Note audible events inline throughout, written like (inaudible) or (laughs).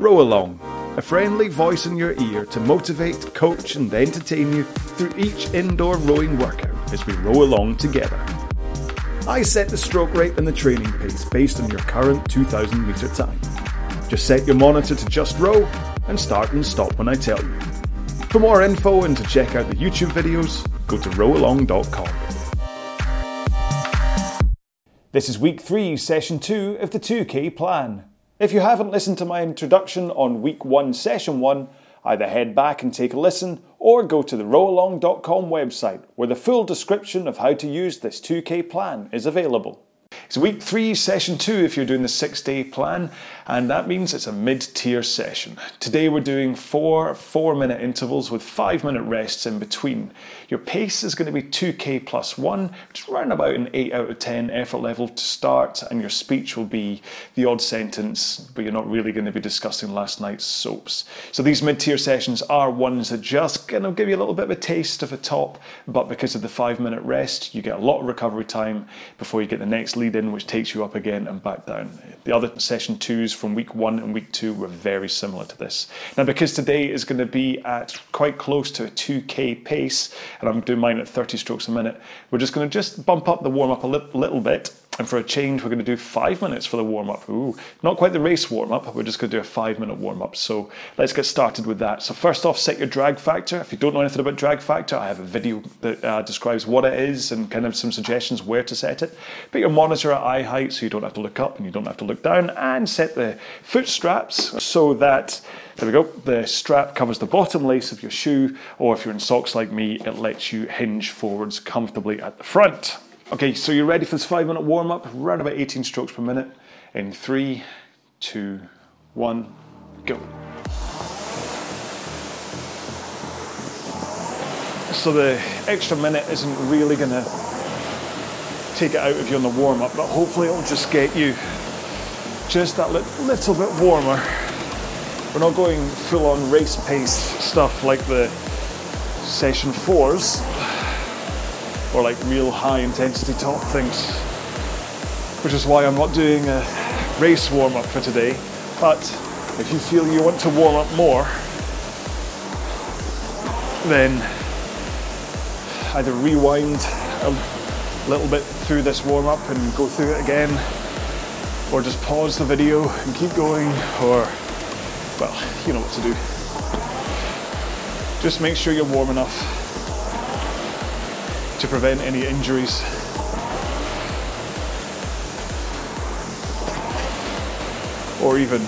Row Along, a friendly voice in your ear to motivate, coach, and entertain you through each indoor rowing workout as we row along together. I set the stroke rate and the training pace based on your current 2000 metre time. Just set your monitor to just row and start and stop when I tell you. For more info and to check out the YouTube videos, go to rowalong.com. This is week 3, session 2 of the 2K plan. If you haven't listened to my introduction on week 1, session 1, either head back and take a listen or go to the rowalong.com website where the full description of how to use this 2K plan is available. It's week three, session two if you're doing the six day plan, and that means it's a mid tier session. Today we're doing four four minute intervals with five minute rests in between. Your pace is going to be 2k plus one, which is around about an 8 out of 10 effort level to start, and your speech will be the odd sentence, but you're not really going to be discussing last night's soaps. So these mid tier sessions are ones that just kind of give you a little bit of a taste of a top, but because of the five minute rest, you get a lot of recovery time before you get the next lead in, which takes you up again and back down. The other session twos from week one and week two were very similar to this. Now, because today is going to be at quite close to a 2k pace, and I'm doing mine at 30 strokes a minute, we're just going to just bump up the warm up a li- little bit and for a change, we're going to do five minutes for the warm up. Ooh, not quite the race warm up, we're just going to do a five minute warm up. So let's get started with that. So, first off, set your drag factor. If you don't know anything about drag factor, I have a video that uh, describes what it is and kind of some suggestions where to set it. Put your monitor at eye height so you don't have to look up and you don't have to look down, and set the foot straps so that there we go. The strap covers the bottom lace of your shoe, or if you're in socks like me, it lets you hinge forwards comfortably at the front. Okay, so you're ready for this five minute warm up, around about 18 strokes per minute. In three, two, one, go. So the extra minute isn't really to take it out of you on the warm up, but hopefully it'll just get you just that little bit warmer. We're not going full on race pace stuff like the session fours or like real high intensity top things, which is why I'm not doing a race warm up for today. But if you feel you want to warm up more, then either rewind a little bit through this warm up and go through it again, or just pause the video and keep going, or well, you know what to do. Just make sure you're warm enough prevent any injuries. Or even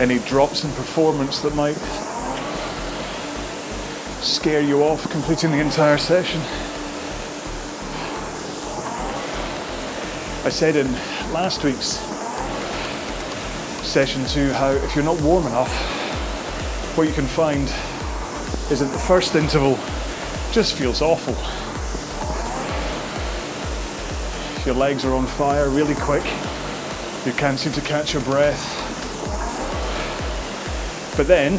any drops in performance that might scare you off completing the entire session. I said in last week's session two how if you're not warm enough, what you can find is that the first interval just feels awful. Your legs are on fire really quick. You can't seem to catch your breath. But then,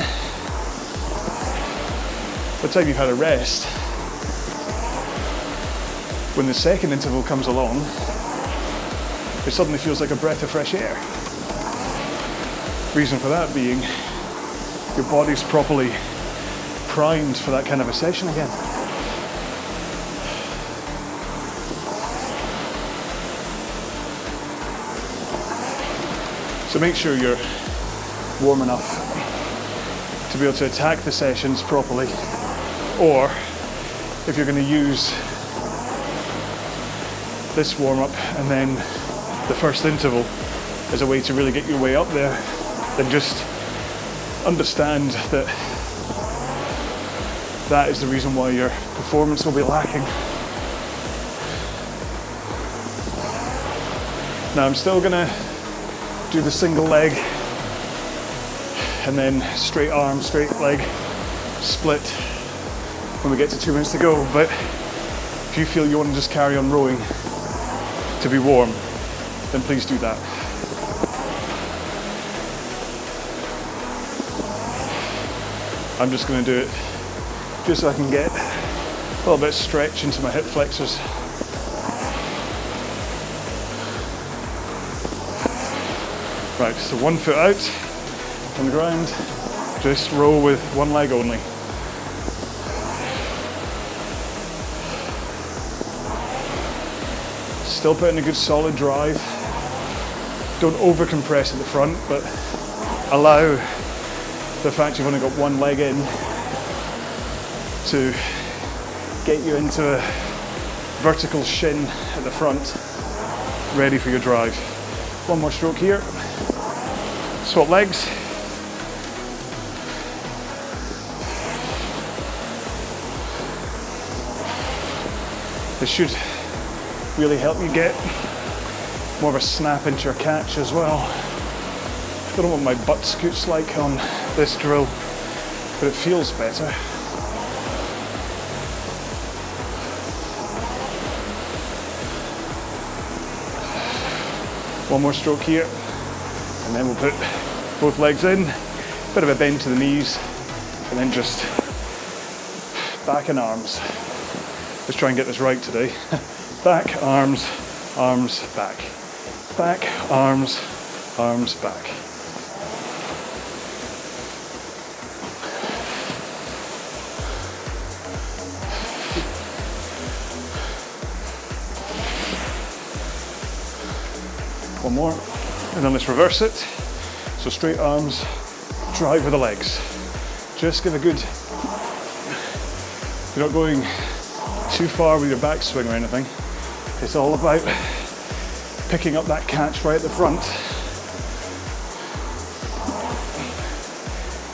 by the time you've had a rest, when the second interval comes along, it suddenly feels like a breath of fresh air. Reason for that being your body's properly primed for that kind of a session again. So make sure you're warm enough to be able to attack the sessions properly. Or if you're going to use this warm up and then the first interval as a way to really get your way up there, then just understand that that is the reason why your performance will be lacking. Now I'm still going to do the single leg and then straight arm, straight leg, split when we get to two minutes to go. But if you feel you want to just carry on rowing to be warm, then please do that. I'm just going to do it just so I can get a little bit of stretch into my hip flexors. Right, so one foot out on the ground, just roll with one leg only. Still putting a good solid drive. Don't over compress at the front, but allow the fact you've only got one leg in to get you into a vertical shin at the front, ready for your drive. One more stroke here. Swap legs. This should really help you get more of a snap into your catch as well. I don't know what my butt scoots like on this drill, but it feels better. One more stroke here, and then we'll put both legs in, bit of a bend to the knees, and then just back and arms. Let's try and get this right today. (laughs) back, arms, arms, back. Back, arms, arms, back. One more, and then let's reverse it. So straight arms, drive with the legs. Just give a good, you're not going too far with your backswing or anything. It's all about picking up that catch right at the front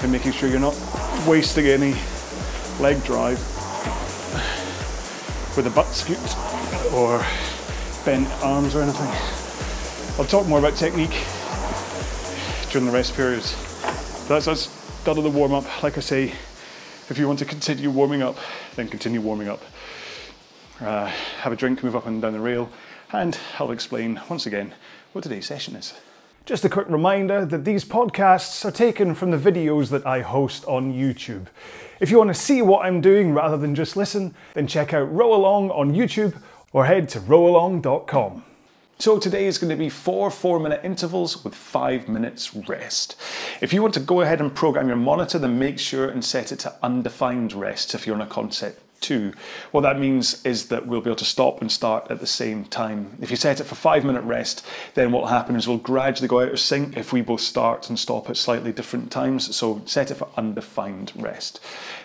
and making sure you're not wasting any leg drive with a butt scoot or bent arms or anything. I'll talk more about technique during the rest periods. That's us done the warm up. Like I say, if you want to continue warming up, then continue warming up. Uh, have a drink, move up and down the rail, and I'll explain once again what today's session is. Just a quick reminder that these podcasts are taken from the videos that I host on YouTube. If you want to see what I'm doing rather than just listen, then check out Row Along on YouTube or head to rowalong.com. So today is going to be four four minute intervals with five minutes rest. If you want to go ahead and program your monitor, then make sure and set it to undefined rest if you're on a concept two. What that means is that we'll be able to stop and start at the same time. If you set it for five minute rest, then what will happen is we'll gradually go out of sync if we both start and stop at slightly different times. So set it for undefined rest.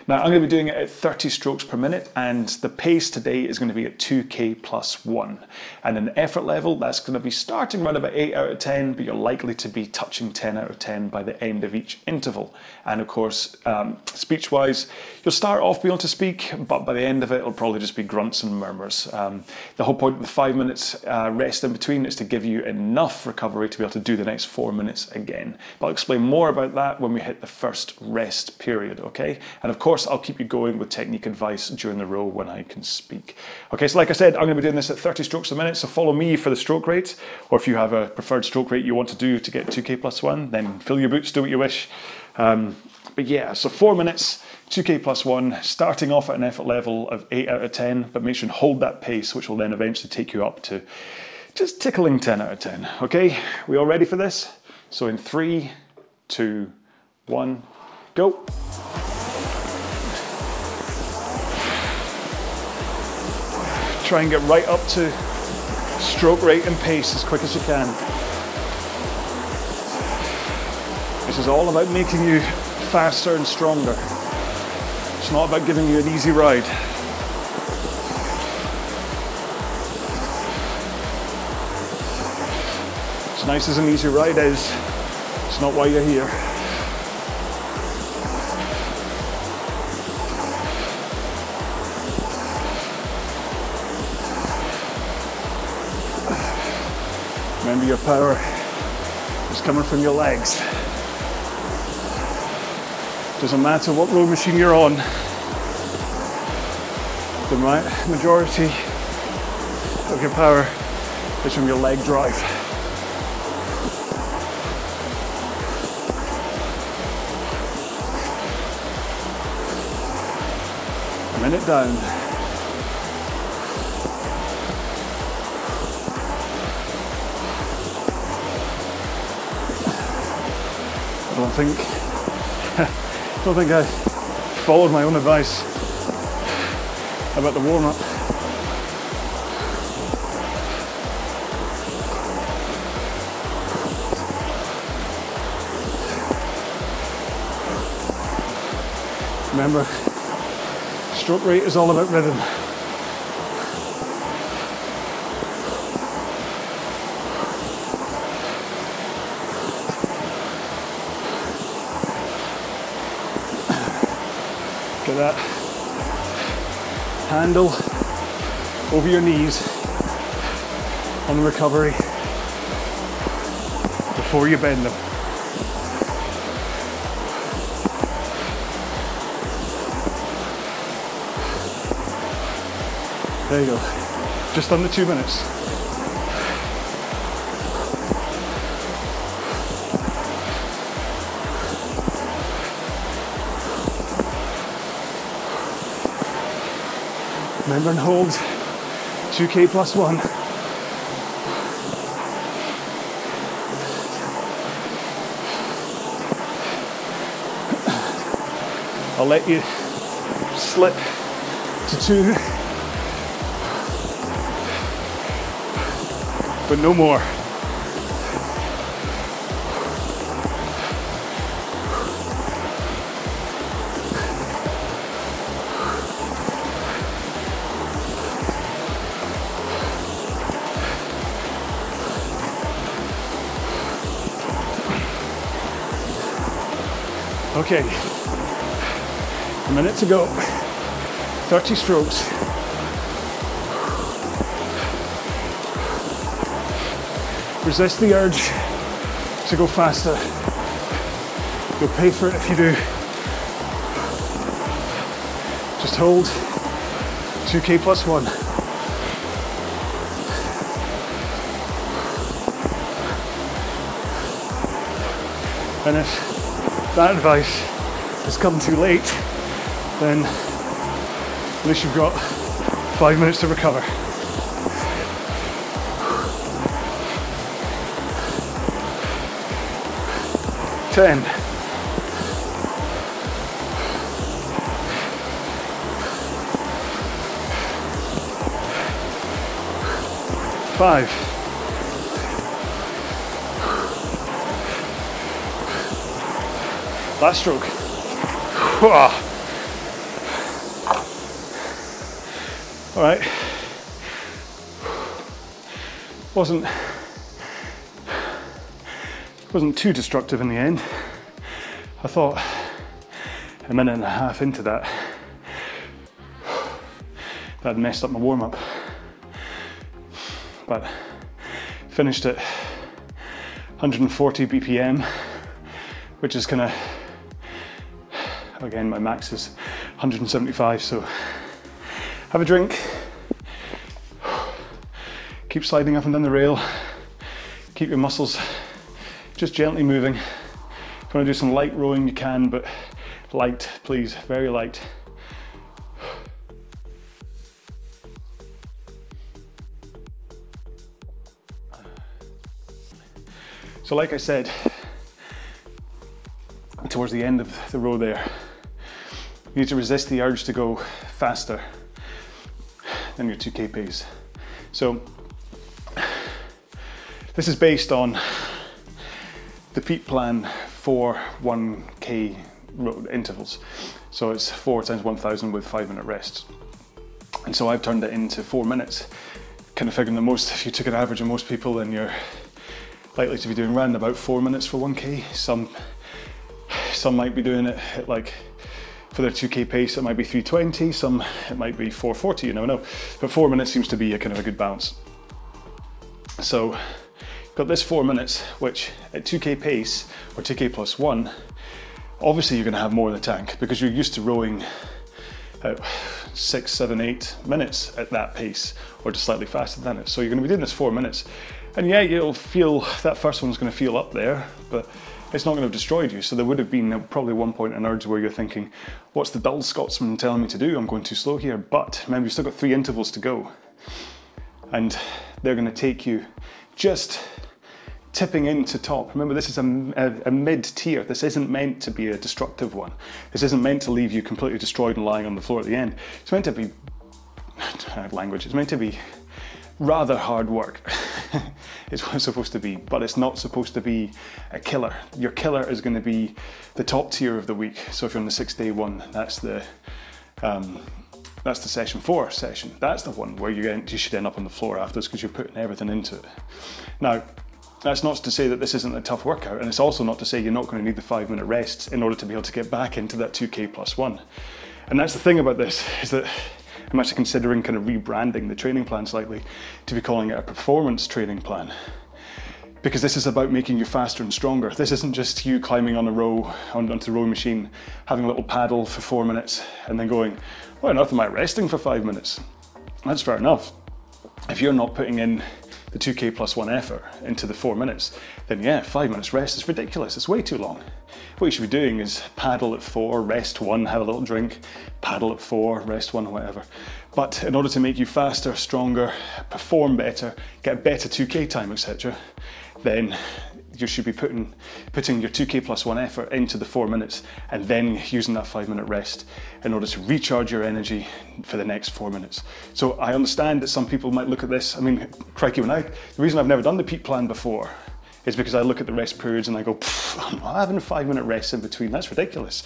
Now I'm going to be doing it at 30 strokes per minute and the pace today is going to be at 2k plus one. And an effort level, that's going to be starting around about 8 out of 10, but you're likely to be touching 10 out of 10 by the end of each interval. And of course, um, speech wise, you'll start off being able to speak, but by the end of it, it'll probably just be grunts and murmurs. Um, the whole point of the five minutes uh, rest in between is to give you enough recovery to be able to do the next four minutes again. But I'll explain more about that when we hit the first rest period, okay? And of course, I'll keep you going with technique advice during the row when I can speak. Okay, so like I said, I'm going to be doing this at 30 strokes a minute, so follow me for the stroke rate, or if you have a preferred stroke rate you want to do to get 2k plus one, then fill your boots, do what you wish. Um, but yeah, so four minutes, 2k plus one, starting off at an effort level of 8 out of 10, but make sure and hold that pace, which will then eventually take you up to just tickling 10 out of 10. Okay, we all ready for this? So in three, two, one, go. Try and get right up to stroke rate and pace as quick as you can. This is all about making you faster and stronger. It's not about giving you an easy ride. As nice as an easy ride is, it's not why you're here. Remember your power is coming from your legs. Doesn't matter what row machine you're on. The majority of your power is from your leg drive. A minute down. I don't think (laughs) I don't think I followed my own advice about the warm up. Remember, stroke rate is all about rhythm. Get that handle over your knees on recovery before you bend them. There you go. Just under two minutes. Remember and hold 2k plus one. I'll let you slip to two. but no more. Okay, a minute to go. 30 strokes. Resist the urge to go faster. You'll pay for it if you do. Just hold 2k plus one. And if that advice has come too late, then at least you've got five minutes to recover. Ten. Five. Last stroke. (sighs) All right. Wasn't wasn't too destructive in the end. I thought a minute and a half into that, that messed up my warm up. But finished at 140 BPM, which is kind of, again, my max is 175. So have a drink, keep sliding up and down the rail, keep your muscles just gently moving. If you want to do some light rowing, you can, but light, please, very light. So, like I said, towards the end of the row there, you need to resist the urge to go faster than your 2k pace. So, this is based on the Pete Plan for 1k intervals. So it's four times 1000 with five minute rests. And so I've turned it into four minutes, kind of figuring the most, if you took an average of most people, then you're likely to be doing around about four minutes for 1k. Some, some might be doing it at like, for their 2k pace, it might be 320, some it might be 440, you never know. But four minutes seems to be a kind of a good balance. So got this four minutes, which at 2k pace or 2k plus one, obviously you're going to have more in the tank because you're used to rowing at six, seven, eight minutes at that pace or just slightly faster than it. So you're going to be doing this four minutes. And yeah, you'll feel that first one's going to feel up there, but it's not going to have destroyed you. So there would have been probably one point in urge where you're thinking, what's the dull Scotsman telling me to do? I'm going too slow here. But remember, you've still got three intervals to go. And they're going to take you just tipping into top. Remember, this is a, a, a mid tier. This isn't meant to be a destructive one. This isn't meant to leave you completely destroyed and lying on the floor at the end. It's meant to be language. It's meant to be rather hard work. is (laughs) what it's supposed to be, but it's not supposed to be a killer. Your killer is going to be the top tier of the week. So if you're on the six day one, that's the um, that's the session four session. That's the one where you, get, you should end up on the floor afterwards because you're putting everything into it. Now, that's not to say that this isn't a tough workout, and it's also not to say you're not going to need the five minute rests in order to be able to get back into that 2K plus one. And that's the thing about this is that I'm actually considering kind of rebranding the training plan slightly to be calling it a performance training plan. Because this is about making you faster and stronger. This isn't just you climbing on a row, on, onto the rowing machine, having a little paddle for four minutes, and then going, why on earth am I resting for five minutes? That's fair enough. If you're not putting in the 2K plus one effort into the four minutes, then yeah, five minutes rest is ridiculous. It's way too long. What you should be doing is paddle at four, rest one, have a little drink, paddle at four, rest one, whatever. But in order to make you faster, stronger, perform better, get better 2K time, etc., then you should be putting putting your 2k plus one effort into the four minutes and then using that five minute rest in order to recharge your energy for the next four minutes. So I understand that some people might look at this. I mean, crikey, when I the reason I've never done the Pete Plan before is because I look at the rest periods and I go, I'm not having five minute rest in between. That's ridiculous.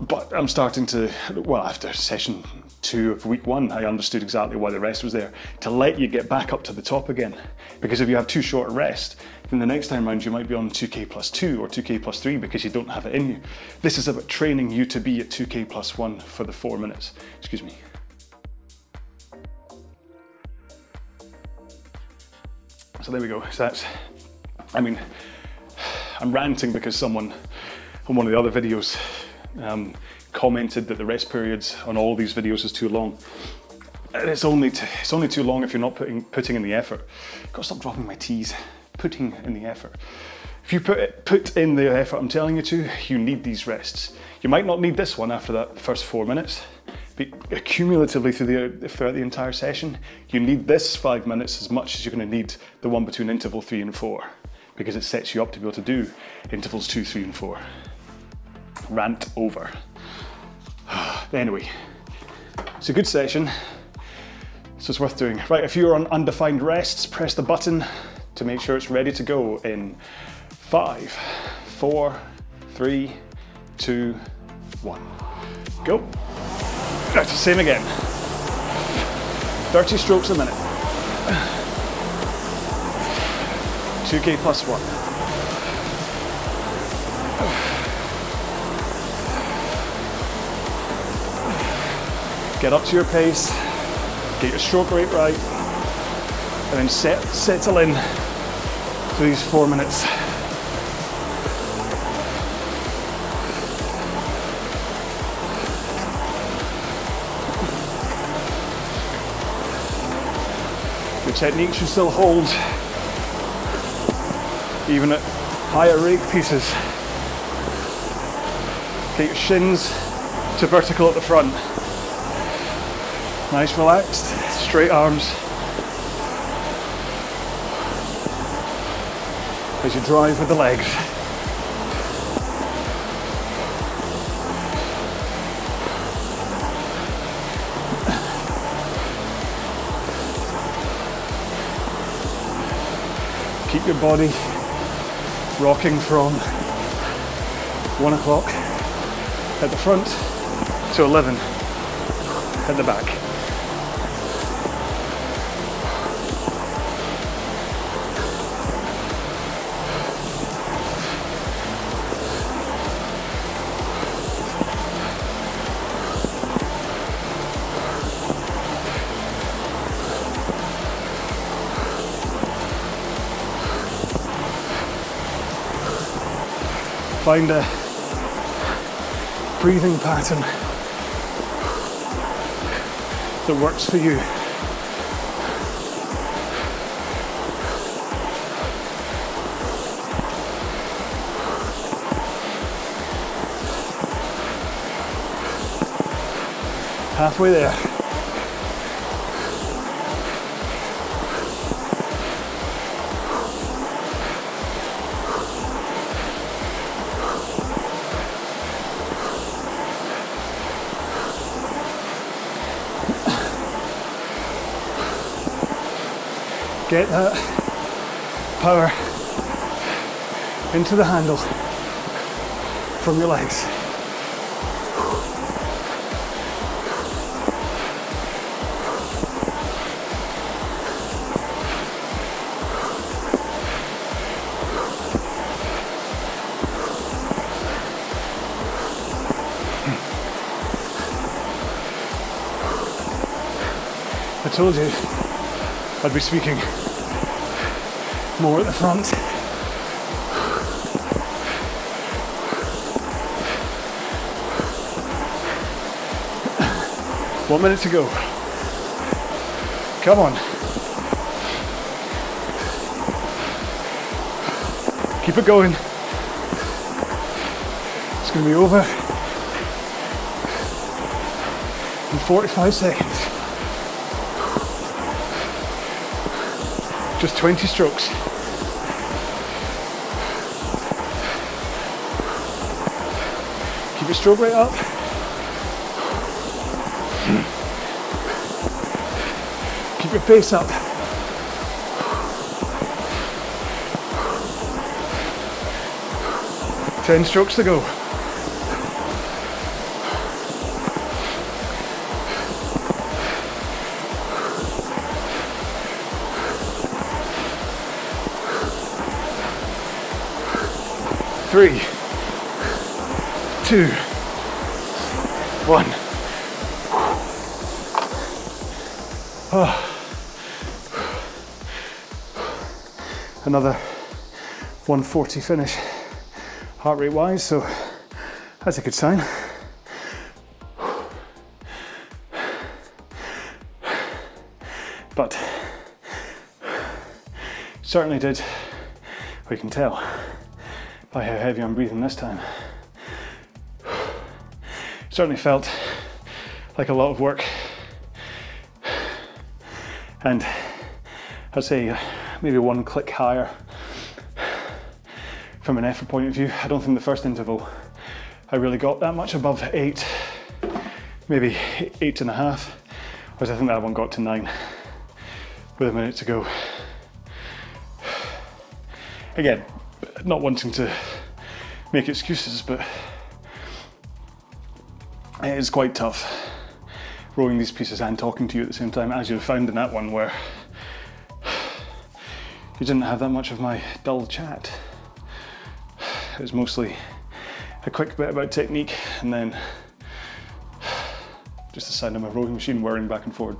But I'm starting to, well, after session two of week one, I understood exactly why the rest was there to let you get back up to the top again. Because if you have too short a rest, then the next time round you might be on 2k plus 2 or 2k plus 3 because you don't have it in you. This is about training you to be at 2k plus 1 for the 4 minutes. Excuse me. So there we go. So that's, I mean, I'm ranting because someone on one of the other videos um, commented that the rest periods on all these videos is too long. And it's only, t- it's only too long if you're not putting, putting in the effort. Got to stop dropping my T's putting in the effort. If you put, put in the effort I'm telling you to, you need these rests. You might not need this one after that first four minutes, but cumulatively through the, throughout the entire session, you need this five minutes as much as you're going to need the one between interval three and four, because it sets you up to be able to do intervals two, three, and four. Rant over. (sighs) anyway, it's a good session, so it's worth doing. Right, if you're on undefined rests, press the button to make sure it's ready to go in five, four, three, two, one. Go. Right, same again. 30 strokes a minute. (sighs) 2k plus one. Get up to your pace, get your stroke rate right, and then set, settle in for these four minutes. The technique should still hold even at higher rate pieces. Get your shins to vertical at the front. Nice relaxed, straight arms. as you drive with the legs. Keep your body rocking from one o'clock at the front to 11 at the back. Find a breathing pattern that works for you. Halfway there. Get that power into the handle from your legs. I told you I'd be speaking more at the front. One minute to go. Come on. Keep it going. It's going to be over in 45 seconds. Just 20 strokes. Keep your stroke rate up. Keep your pace up. Ten strokes to go. Two, one. Ah. Another 140 finish, heart rate wise, so that's a good sign. But certainly did, we can tell by how heavy I'm breathing this time. Certainly felt like a lot of work. And I'd say maybe one click higher from an effort point of view. I don't think the first interval I really got that much above eight, maybe eight and a half, whereas I think that one got to nine with a minute to go. Again, not wanting to make excuses, but it is quite tough rowing these pieces and talking to you at the same time, as you've found in that one where you didn't have that much of my dull chat. It was mostly a quick bit about technique and then just the sound of my rowing machine whirring back and forward.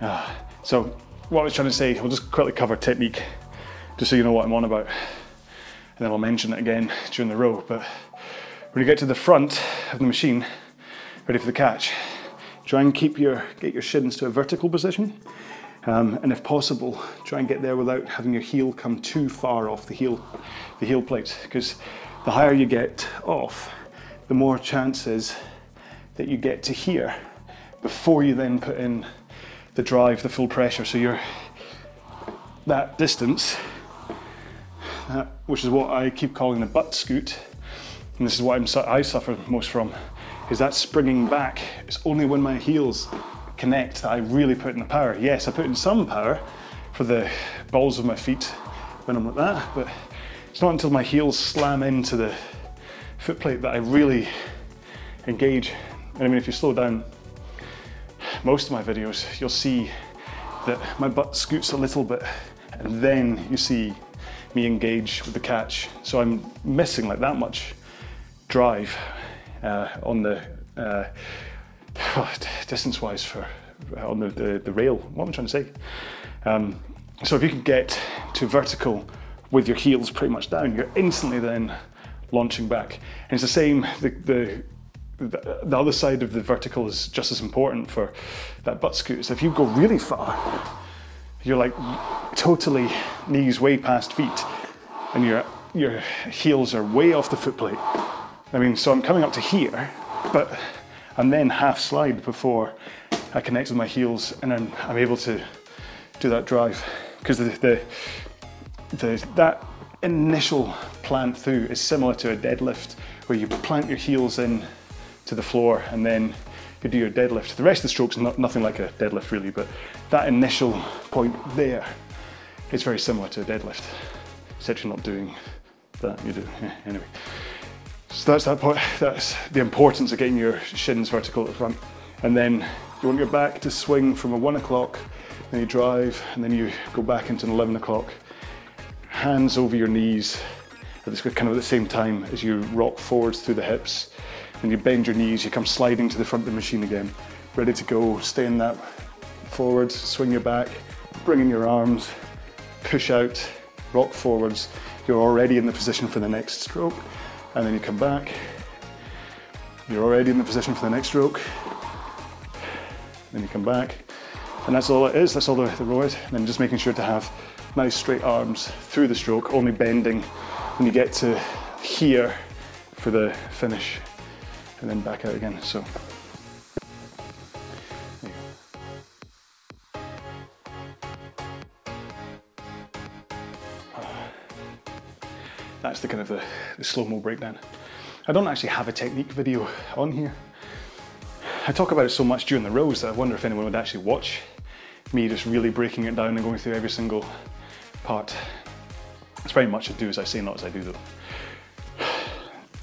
Uh, so, what I was trying to say, we'll just quickly cover technique just so you know what I'm on about. And then I'll mention it again during the row. But when you get to the front of the machine, ready for the catch, try and keep your get your shins to a vertical position. Um, and if possible, try and get there without having your heel come too far off the heel, the heel plate, because the higher you get off, the more chances that you get to here before you then put in the drive, the full pressure. So you're that distance, that, which is what I keep calling the butt scoot, and this is what I'm, I suffer most from, is that springing back. It's only when my heels connect that I really put in the power. Yes, I put in some power for the balls of my feet when I'm like that, but it's not until my heels slam into the foot plate that I really engage. And I mean, if you slow down most of my videos, you'll see that my butt scoots a little bit, and then you see me engage with the catch. So I'm missing like that much drive uh, on the uh, (sighs) distance wise for on the, the, the, rail. What am I trying to say? Um, so if you can get to vertical with your heels pretty much down, you're instantly then launching back. And it's the same, the, the, the, other side of the vertical is just as important for that butt scoot. So if you go really far, you're like totally knees way past feet and your, your heels are way off the foot plate. I mean, so I'm coming up to here, but I'm then half slide before I connect with my heels and then I'm able to do that drive because the, the, the, that initial plant through is similar to a deadlift where you plant your heels in to the floor and then you do your deadlift. The rest of the stroke's not, nothing like a deadlift really, but that initial point there is very similar to a deadlift, except you're not doing that, you do, yeah, anyway. So that's that point, (laughs) that's the importance of getting your shins vertical at the front. And then you want your back to swing from a one o'clock, then you drive, and then you go back into an 11 o'clock. Hands over your knees at kind of at the same time as you rock forwards through the hips. Then you bend your knees, you come sliding to the front of the machine again. Ready to go, stay in that forward, swing your back, bring in your arms, push out, rock forwards. You're already in the position for the next stroke. And then you come back. You're already in the position for the next stroke. Then you come back. And that's all it is, that's all the, the row is. And then just making sure to have nice straight arms through the stroke, only bending when you get to here for the finish. And then back out again. So the kind of the, the slow-mo breakdown. I don't actually have a technique video on here. I talk about it so much during the rows that I wonder if anyone would actually watch me just really breaking it down and going through every single part. It's very much a do as I say, not as I do though. (sighs)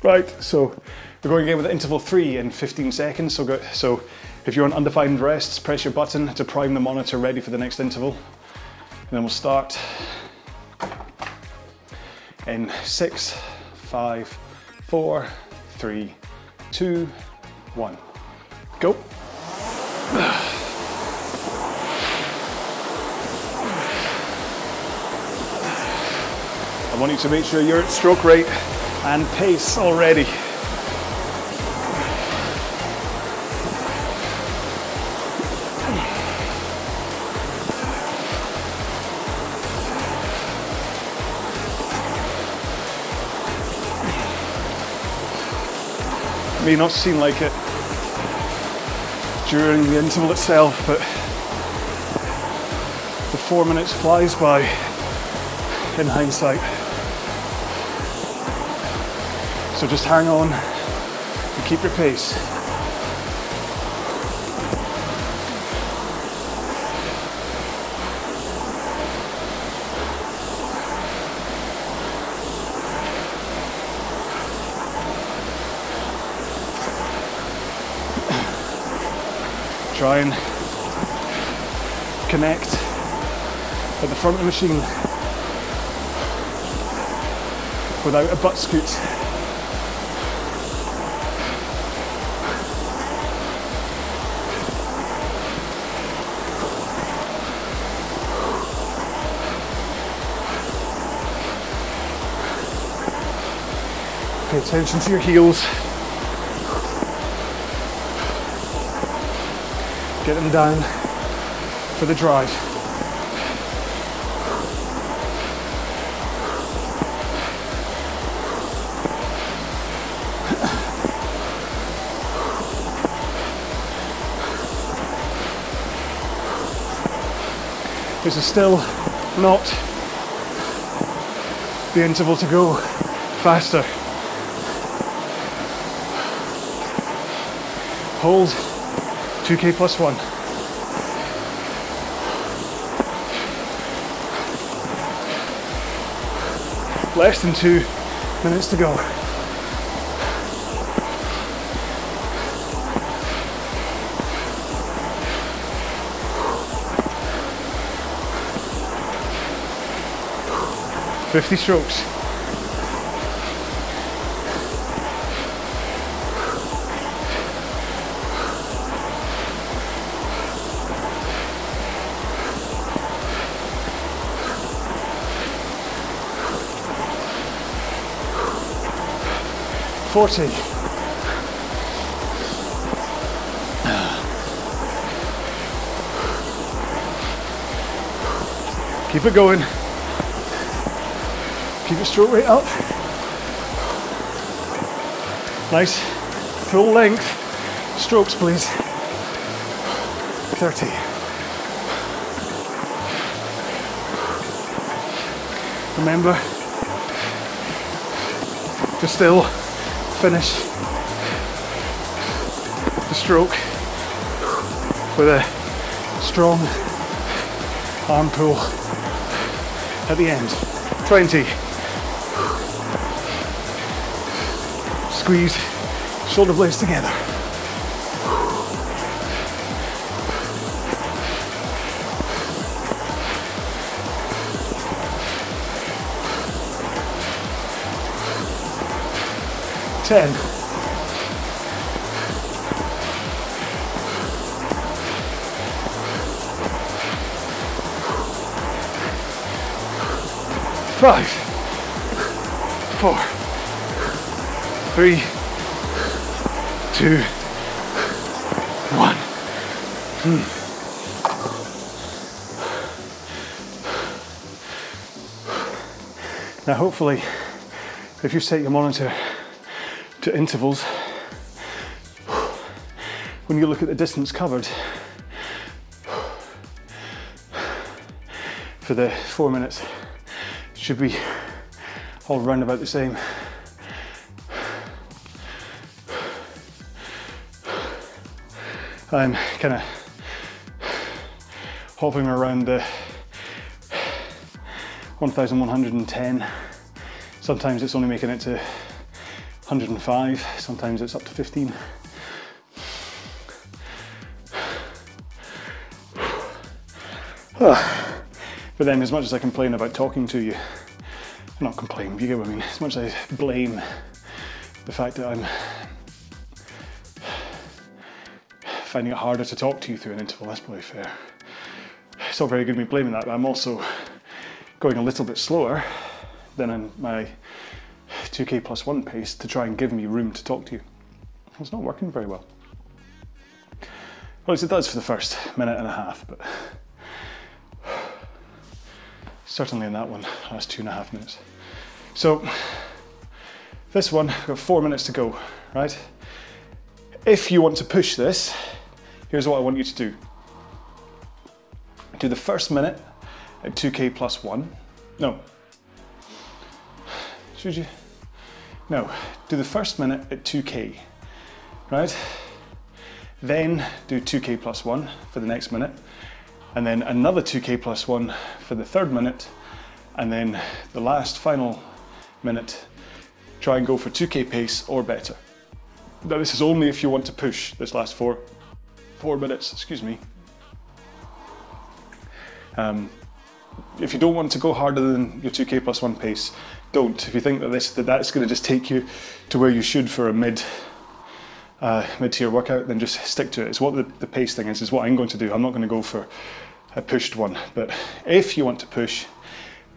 Right, so we're going again with interval three in 15 seconds. So, go, so if you're on undefined rests, press your button to prime the monitor ready for the next interval. And then we'll start in six, five, four, three, two, one. Go. (sighs) I want you to make sure you're at stroke rate and pace already. May not seem like it during the interval itself, but the four minutes flies by in hindsight. So just hang on and keep your pace. Front of the machine without a butt scoot. Pay attention to your heels. Get them down for the drive. This is still not the interval to go faster. Hold 2k plus one. Less than two minutes to go. Fifty strokes. Forty. Keep it going. Keep your stroke rate up. Nice full length strokes, please. 30. Remember to still finish the stroke with a strong arm pull at the end. 20. Squeeze shoulder blades together. Ten. Five, four, three, two, one. Hmm. Now, hopefully, if you set your monitor to intervals, when you look at the distance covered for the four minutes, it should be all round about the same. I'm kind of hopping around the 1110. Sometimes it's only making it to 105, sometimes it's up to 15. (sighs) But then, as much as I complain about talking to you, not complain, you get what I mean, as much as I blame the fact that I'm finding it harder to talk to you through an interval, that's probably fair. It's not very good me blaming that, but I'm also going a little bit slower than in my 2k plus one pace to try and give me room to talk to you. It's not working very well. Well, it does for the first minute and a half, but certainly in that one, last two and a half minutes. So, this one, we've got four minutes to go, right? If you want to push this, here's what I want you to do. Do the first minute at 2k plus one. No. Should you? No. Do the first minute at 2k, right? Then do 2k plus one for the next minute, and then another 2k plus one for the third minute, and then the last final minute, try and go for 2k pace or better. Now, this is only if you want to push this last four, four minutes, excuse me. Um, if you don't want to go harder than your 2k plus one pace, don't. If you think that this that that's going to just take you to where you should for a mid uh, mid tier workout, then just stick to it. It's what the, the pace thing is. It's what I'm going to do. I'm not going to go for a pushed one. But if you want to push,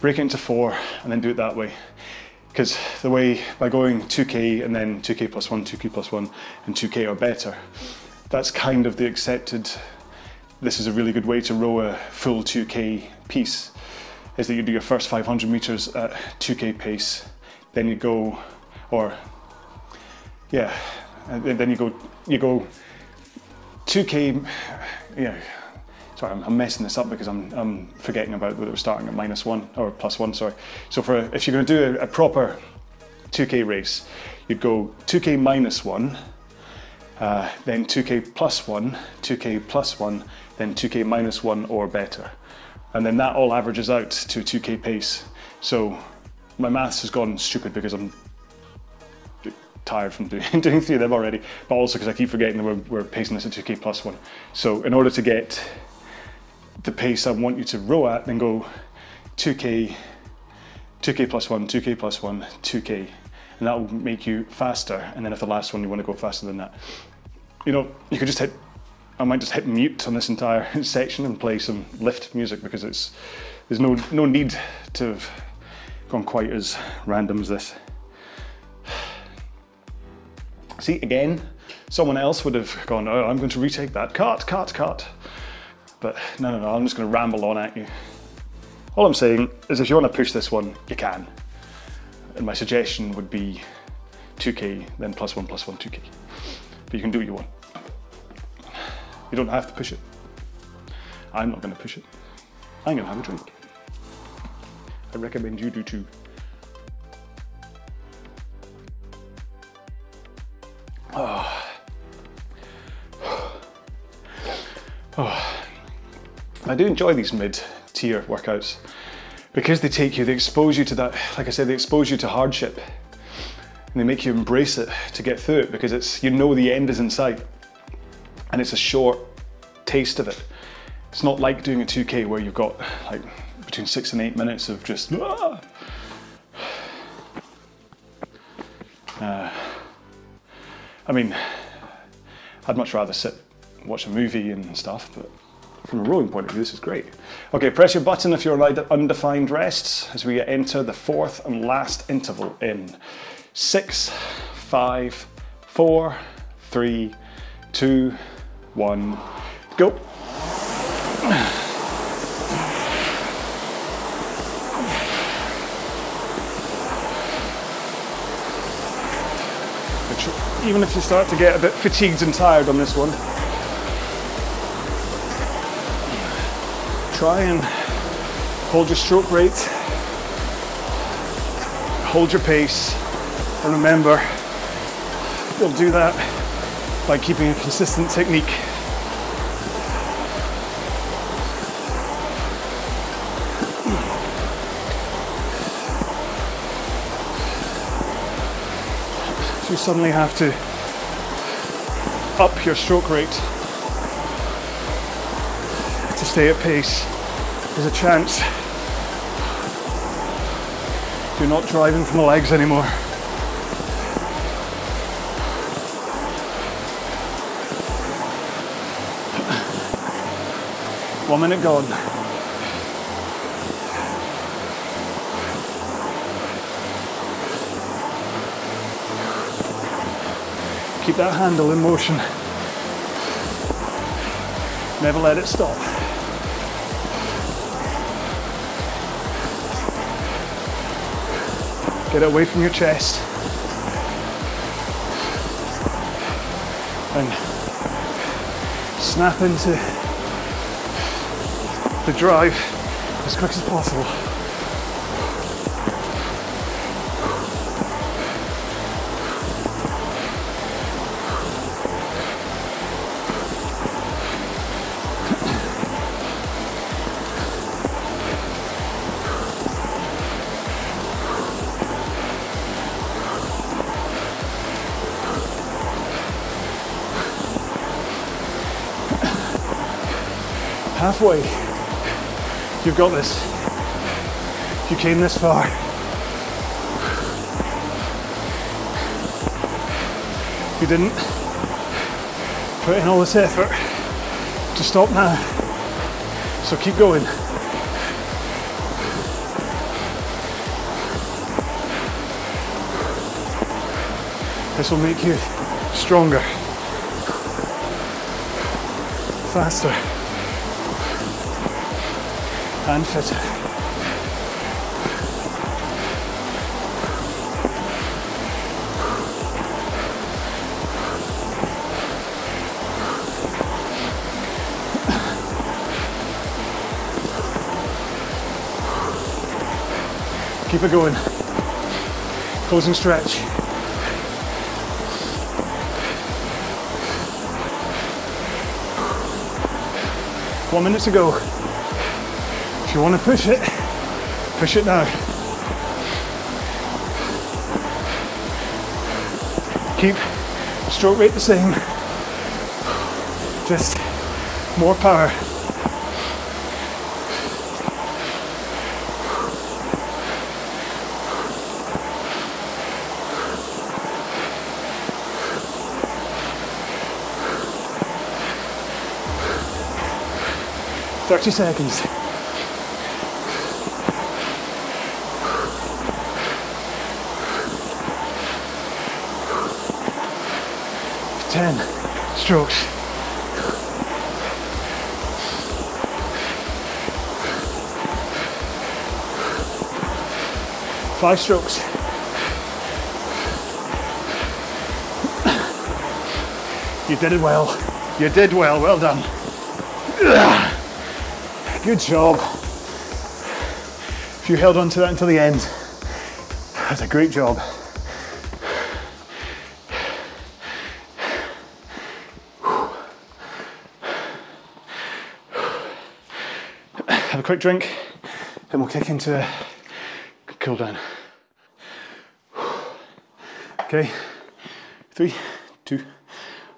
break it into four and then do it that way. Because the way by going 2k and then 2k plus one, 2k plus one, and 2k or better, that's kind of the accepted. This is a really good way to row a full 2k piece is that you do your first 500 meters at 2k pace, then you go, or yeah, then you go, you go 2k, yeah. Sorry, I'm, messing this up because I'm, I'm forgetting about that we're starting at minus one or plus one. Sorry. So for if you're going to do a, a proper 2k race, you'd go 2k minus one, uh, then 2k plus one, 2k plus one, then 2k minus one or better and then that all averages out to a 2k pace. So my maths has gone stupid because I'm tired from (laughs) doing, doing three of them already, but also because I keep forgetting that we're, we're pacing this at 2k plus one. So in order to get the pace I want you to row at, then go 2k, 2k plus one, 2k plus one, 2k, and that will make you faster. And then if the last one you want to go faster than that, you know, you could just hit I might just hit mute on this entire (laughs) section and play some lift music because it's there's no no need to have gone quite as random as this. See again, someone else would have gone, oh, I'm going to retake that. Cut, cut, cut. But no, no, no, I'm just going to ramble on at you. All I'm saying is if you want to push this one, you can. And my suggestion would be 2k, then plus one, plus one, 2k. But you can do what you want. You don't have to push it. I'm not going to push it. I'm going to have a drink. I recommend you do too. Oh. (sighs) Oh, (sighs) (sighs) I do enjoy these mid-tier workouts because they take you, they expose you to that, like I said, they expose you to hardship and they make you embrace it to get through it because it's, you know, the end is in sight and it's a short taste of it. It's not like doing a 2K where you've got like between six and eight minutes of just, ah. Uh, I mean, I'd much rather sit, watch a movie and stuff, but from a rowing point of view, this is great. Okay, press your button if you're on undefined rests as we enter the fourth and last interval in six, five, four, three, two, one, go. Even if you start to get a bit fatigued and tired on this one, try and hold your stroke rate, hold your pace, and remember, you'll do that by keeping a consistent technique. If you suddenly have to up your stroke rate stay at pace, there's a chance you're not driving from the legs anymore. (clears throat) One minute gone. Keep that handle in motion. Never let it stop. Get it away from your chest. And snap into the drive as quick as possible. Halfway. You've got this. You came this far. You didn't put in all this effort to stop now. So keep going. This will make you stronger, faster and fitter. Keep it going. Closing stretch. One minute to go. If you want to push it, push it now. Keep stroke rate the same, just more power. Thirty seconds. Ten strokes. Five strokes. You did it well. You did well. Well done. Good job. If you held on to that until the end, that's a great job. Quick drink, then we'll kick into a cool down. Okay, three, two,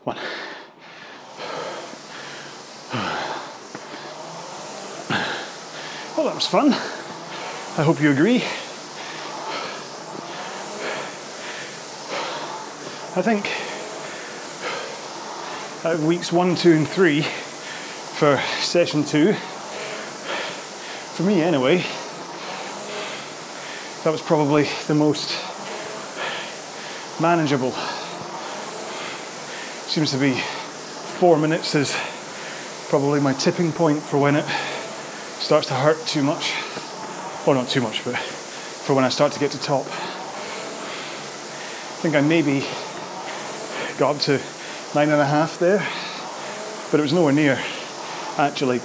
one. Well, that was fun. I hope you agree. I think out of weeks one, two, and three for session two, for me anyway, that was probably the most manageable. Seems to be four minutes is probably my tipping point for when it starts to hurt too much. Or not too much, but for when I start to get to top. I think I maybe got up to nine and a half there, but it was nowhere near actually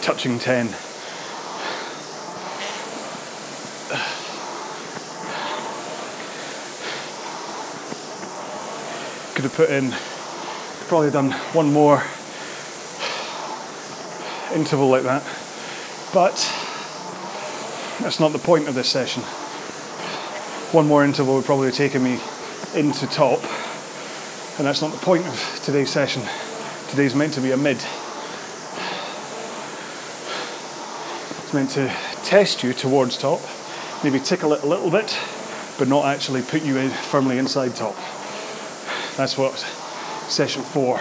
touching 10. Could have put in, probably done one more interval like that, but that's not the point of this session. One more interval would probably have taken me into top and that's not the point of today's session. Today's meant to be a mid. It's meant to test you towards top, maybe tickle it a little bit, but not actually put you in firmly inside top. That's what session four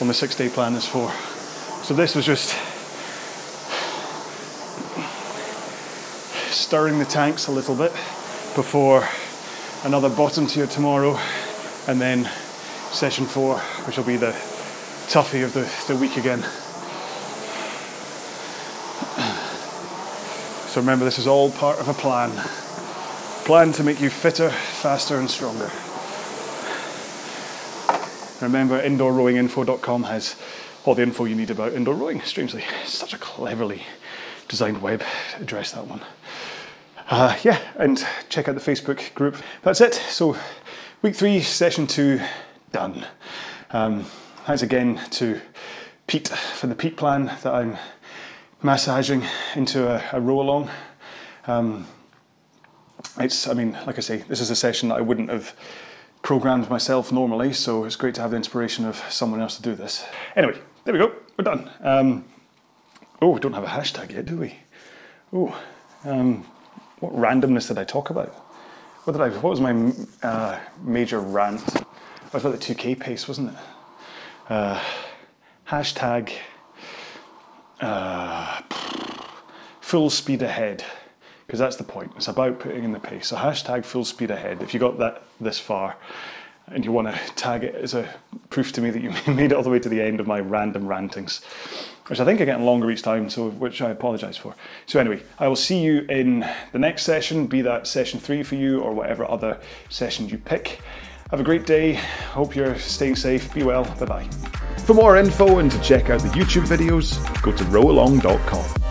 on the six day plan is for. So this was just stirring the tanks a little bit before another bottom tier tomorrow and then session four, which will be the toughie of the, the week again. So remember, this is all part of a plan. Plan to make you fitter, faster, and stronger. Remember, indoorrowinginfo.com has all the info you need about indoor rowing. Strangely, (laughs) such a cleverly designed web address, that one. Uh, yeah, and check out the Facebook group. That's it. So, week three, session two, done. Um, thanks again to Pete for the Pete plan that I'm massaging into a, a row along. Um, it's, I mean, like I say, this is a session that I wouldn't have programmed myself normally, so it's great to have the inspiration of someone else to do this. Anyway, there we go, we're done. Um, oh, we don't have a hashtag yet, do we? Oh, um, what randomness did I talk about? What did I? What was my uh, major rant? I was about the 2K pace, wasn't it? Uh, hashtag uh, full speed ahead, because that's the point. It's about putting in the pace. So hashtag full speed ahead. If you got that this far, and you want to tag it as a proof to me that you (laughs) made it all the way to the end of my random rantings, which I think are getting longer each time, so which I apologise for. So anyway, I will see you in the next session, be that session three for you or whatever other session you pick. Have a great day. Hope you're staying safe. Be well. Bye bye. For more info and to check out the YouTube videos, go to rowalong.com.